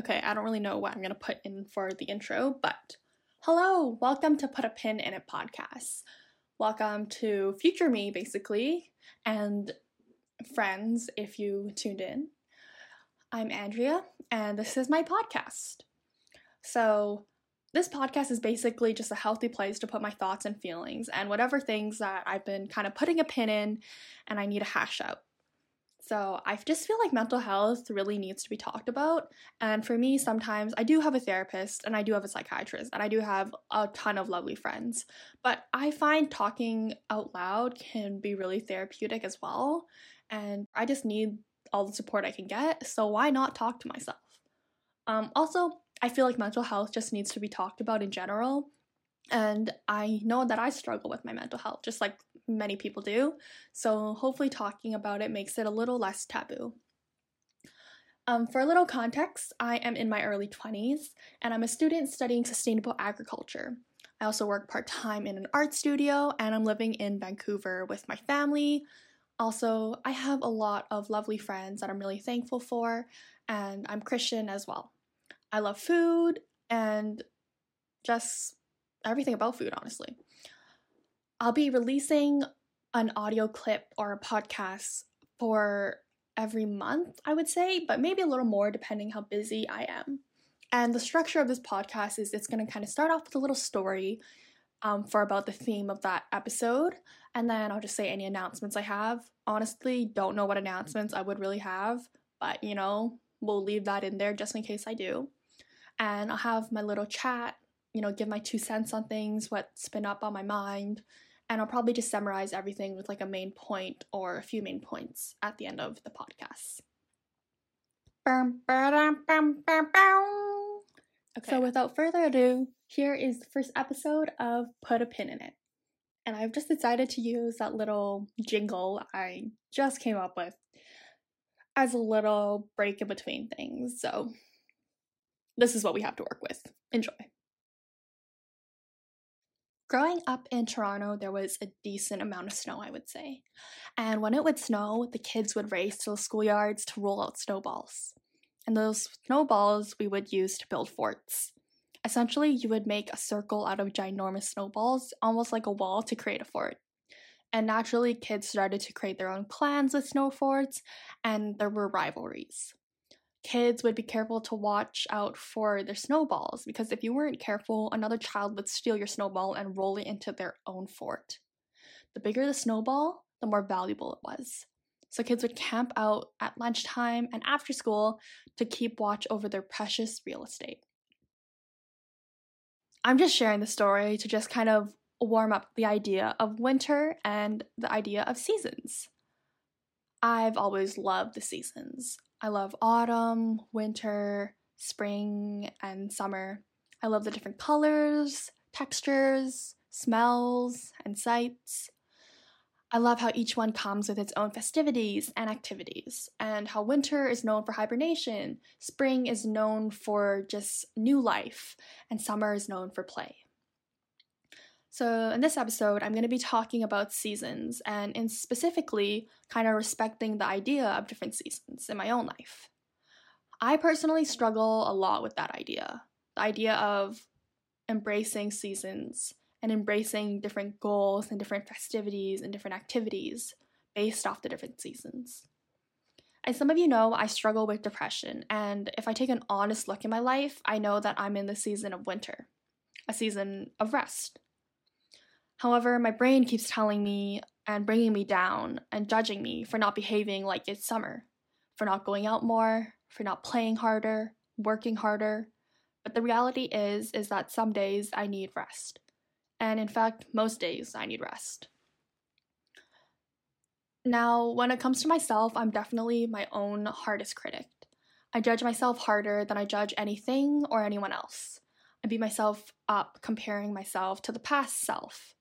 Okay, I don't really know what I'm going to put in for the intro, but hello, welcome to Put a Pin in It podcast. Welcome to future me, basically, and friends if you tuned in. I'm Andrea, and this is my podcast. So, this podcast is basically just a healthy place to put my thoughts and feelings and whatever things that I've been kind of putting a pin in and I need to hash out. So I just feel like mental health really needs to be talked about. And for me, sometimes I do have a therapist and I do have a psychiatrist and I do have a ton of lovely friends. But I find talking out loud can be really therapeutic as well. And I just need all the support I can get. So why not talk to myself? Um, also, I feel like mental health just needs to be talked about in general. And I know that I struggle with my mental health, just like many people do. So hopefully, talking about it makes it a little less taboo. Um, for a little context, I am in my early 20s and I'm a student studying sustainable agriculture. I also work part time in an art studio and I'm living in Vancouver with my family. Also, I have a lot of lovely friends that I'm really thankful for, and I'm Christian as well. I love food and just everything about food, honestly. I'll be releasing an audio clip or a podcast for every month, I would say, but maybe a little more depending how busy I am. And the structure of this podcast is it's going to kind of start off with a little story um, for about the theme of that episode, and then I'll just say any announcements I have. Honestly, don't know what announcements I would really have, but you know, we'll leave that in there just in case I do. And I'll have my little chat you know, give my two cents on things, what's been up on my mind, and I'll probably just summarize everything with like a main point or a few main points at the end of the podcast. Okay. So without further ado, here is the first episode of Put a Pin in It. And I've just decided to use that little jingle I just came up with as a little break in between things. So this is what we have to work with. Enjoy. Growing up in Toronto, there was a decent amount of snow, I would say. And when it would snow, the kids would race to the schoolyards to roll out snowballs. And those snowballs we would use to build forts. Essentially, you would make a circle out of ginormous snowballs, almost like a wall, to create a fort. And naturally, kids started to create their own clans with snow forts, and there were rivalries kids would be careful to watch out for their snowballs because if you weren't careful, another child would steal your snowball and roll it into their own fort. The bigger the snowball, the more valuable it was. So kids would camp out at lunchtime and after school to keep watch over their precious real estate. I'm just sharing the story to just kind of warm up the idea of winter and the idea of seasons. I've always loved the seasons. I love autumn, winter, spring, and summer. I love the different colors, textures, smells, and sights. I love how each one comes with its own festivities and activities, and how winter is known for hibernation, spring is known for just new life, and summer is known for play. So, in this episode, I'm going to be talking about seasons and, in specifically, kind of respecting the idea of different seasons in my own life. I personally struggle a lot with that idea the idea of embracing seasons and embracing different goals and different festivities and different activities based off the different seasons. As some of you know, I struggle with depression, and if I take an honest look in my life, I know that I'm in the season of winter, a season of rest, However, my brain keeps telling me and bringing me down and judging me for not behaving like it's summer, for not going out more, for not playing harder, working harder. But the reality is is that some days I need rest. And in fact, most days I need rest. Now, when it comes to myself, I'm definitely my own hardest critic. I judge myself harder than I judge anything or anyone else. I beat myself up comparing myself to the past self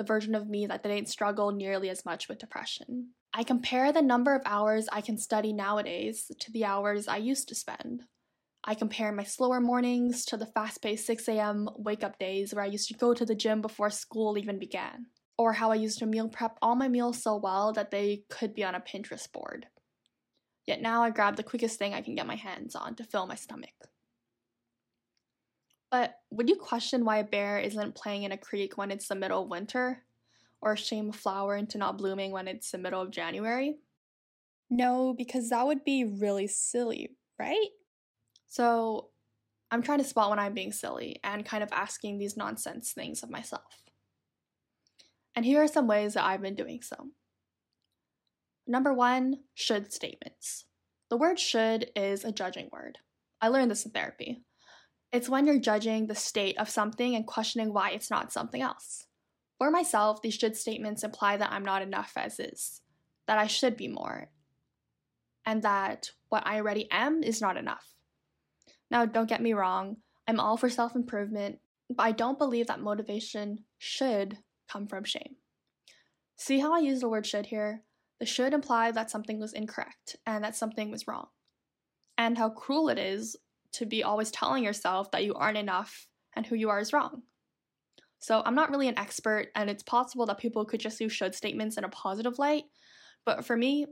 the version of me that didn't struggle nearly as much with depression. I compare the number of hours I can study nowadays to the hours I used to spend. I compare my slower mornings to the fast paced 6 a.m. wake up days where I used to go to the gym before school even began, or how I used to meal prep all my meals so well that they could be on a Pinterest board. Yet now I grab the quickest thing I can get my hands on to fill my stomach. But would you question why a bear isn't playing in a creek when it's the middle of winter? Or shame a flower into not blooming when it's the middle of January? No, because that would be really silly, right? So I'm trying to spot when I'm being silly and kind of asking these nonsense things of myself. And here are some ways that I've been doing so. Number one, should statements. The word should is a judging word. I learned this in therapy. It's when you're judging the state of something and questioning why it's not something else. For myself, these should statements imply that I'm not enough as is, that I should be more, and that what I already am is not enough. Now, don't get me wrong, I'm all for self improvement, but I don't believe that motivation should come from shame. See how I use the word should here? The should imply that something was incorrect and that something was wrong. And how cruel it is to be always telling yourself that you aren't enough and who you are is wrong. So I'm not really an expert, and it's possible that people could just use should statements in a positive light. But for me,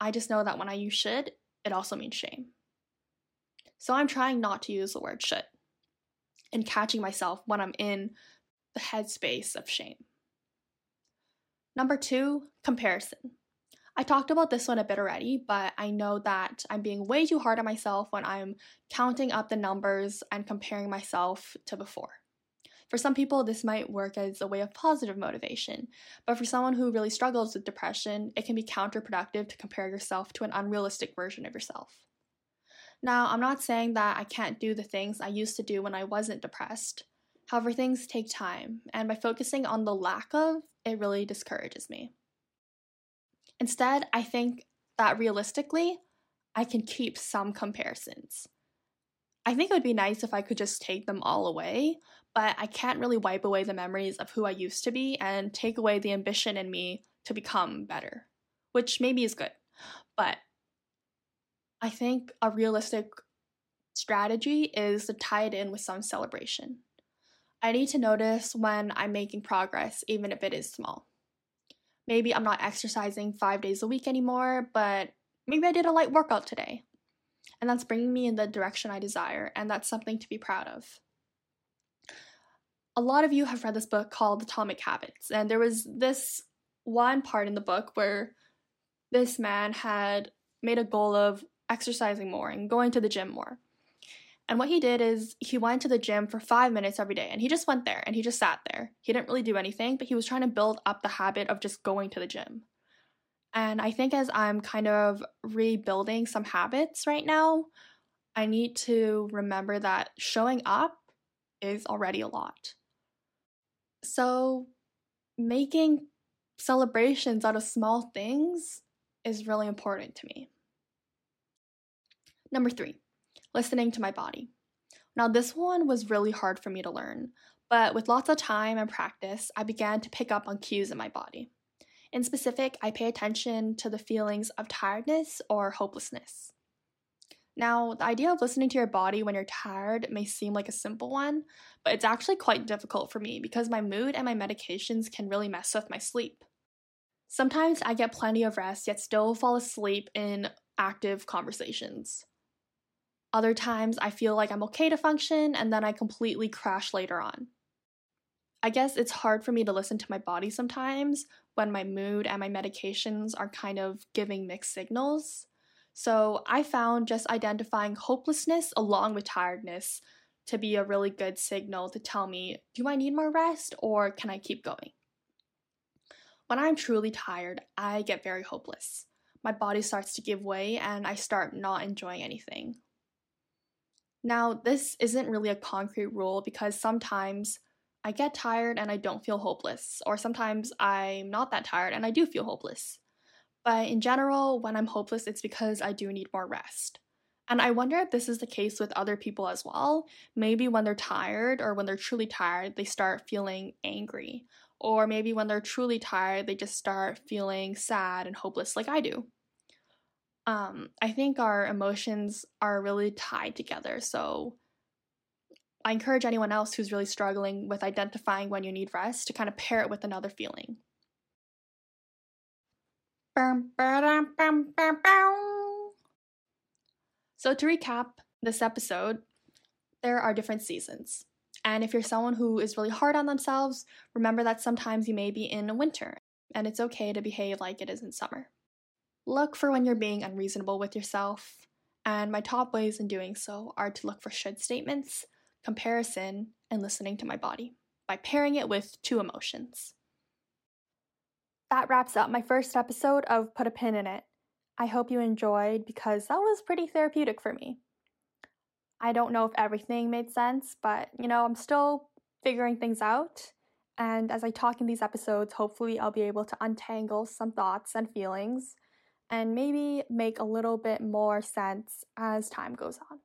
I just know that when I use should, it also means shame. So I'm trying not to use the word should and catching myself when I'm in the headspace of shame. Number two, comparison. I talked about this one a bit already, but I know that I'm being way too hard on myself when I'm counting up the numbers and comparing myself to before. For some people, this might work as a way of positive motivation, but for someone who really struggles with depression, it can be counterproductive to compare yourself to an unrealistic version of yourself. Now, I'm not saying that I can't do the things I used to do when I wasn't depressed. However, things take time, and by focusing on the lack of, it really discourages me. Instead, I think that realistically, I can keep some comparisons. I think it would be nice if I could just take them all away, but I can't really wipe away the memories of who I used to be and take away the ambition in me to become better, which maybe is good. But I think a realistic strategy is to tie it in with some celebration. I need to notice when I'm making progress, even if it is small. Maybe I'm not exercising five days a week anymore, but maybe I did a light workout today. And that's bringing me in the direction I desire, and that's something to be proud of a lot of you have read this book called Atomic Habits, and there was this one part in the book where this man had made a goal of exercising more and going to the gym more. And what he did is he went to the gym for five minutes every day and he just went there and he just sat there. He didn't really do anything, but he was trying to build up the habit of just going to the gym. And I think as I'm kind of rebuilding some habits right now, I need to remember that showing up is already a lot. So, making celebrations out of small things is really important to me. Number three, listening to my body. Now, this one was really hard for me to learn, but with lots of time and practice, I began to pick up on cues in my body. In specific, I pay attention to the feelings of tiredness or hopelessness. Now, the idea of listening to your body when you're tired may seem like a simple one, but it's actually quite difficult for me because my mood and my medications can really mess with my sleep. Sometimes I get plenty of rest yet still fall asleep in active conversations. Other times I feel like I'm okay to function and then I completely crash later on. I guess it's hard for me to listen to my body sometimes when my mood and my medications are kind of giving mixed signals. So I found just identifying hopelessness along with tiredness to be a really good signal to tell me do I need more rest or can I keep going? When I'm truly tired, I get very hopeless. My body starts to give way and I start not enjoying anything. Now, this isn't really a concrete rule because sometimes I get tired and I don't feel hopeless, or sometimes I'm not that tired and I do feel hopeless. But in general, when I'm hopeless, it's because I do need more rest. And I wonder if this is the case with other people as well. Maybe when they're tired or when they're truly tired, they start feeling angry. Or maybe when they're truly tired, they just start feeling sad and hopeless like I do. Um, I think our emotions are really tied together. So I encourage anyone else who's really struggling with identifying when you need rest to kind of pair it with another feeling. So, to recap this episode, there are different seasons. And if you're someone who is really hard on themselves, remember that sometimes you may be in winter and it's okay to behave like it is in summer. Look for when you're being unreasonable with yourself, and my top ways in doing so are to look for should statements, comparison, and listening to my body by pairing it with two emotions. That wraps up my first episode of Put a Pin in It. I hope you enjoyed because that was pretty therapeutic for me. I don't know if everything made sense, but you know, I'm still figuring things out. And as I talk in these episodes, hopefully I'll be able to untangle some thoughts and feelings and maybe make a little bit more sense as time goes on.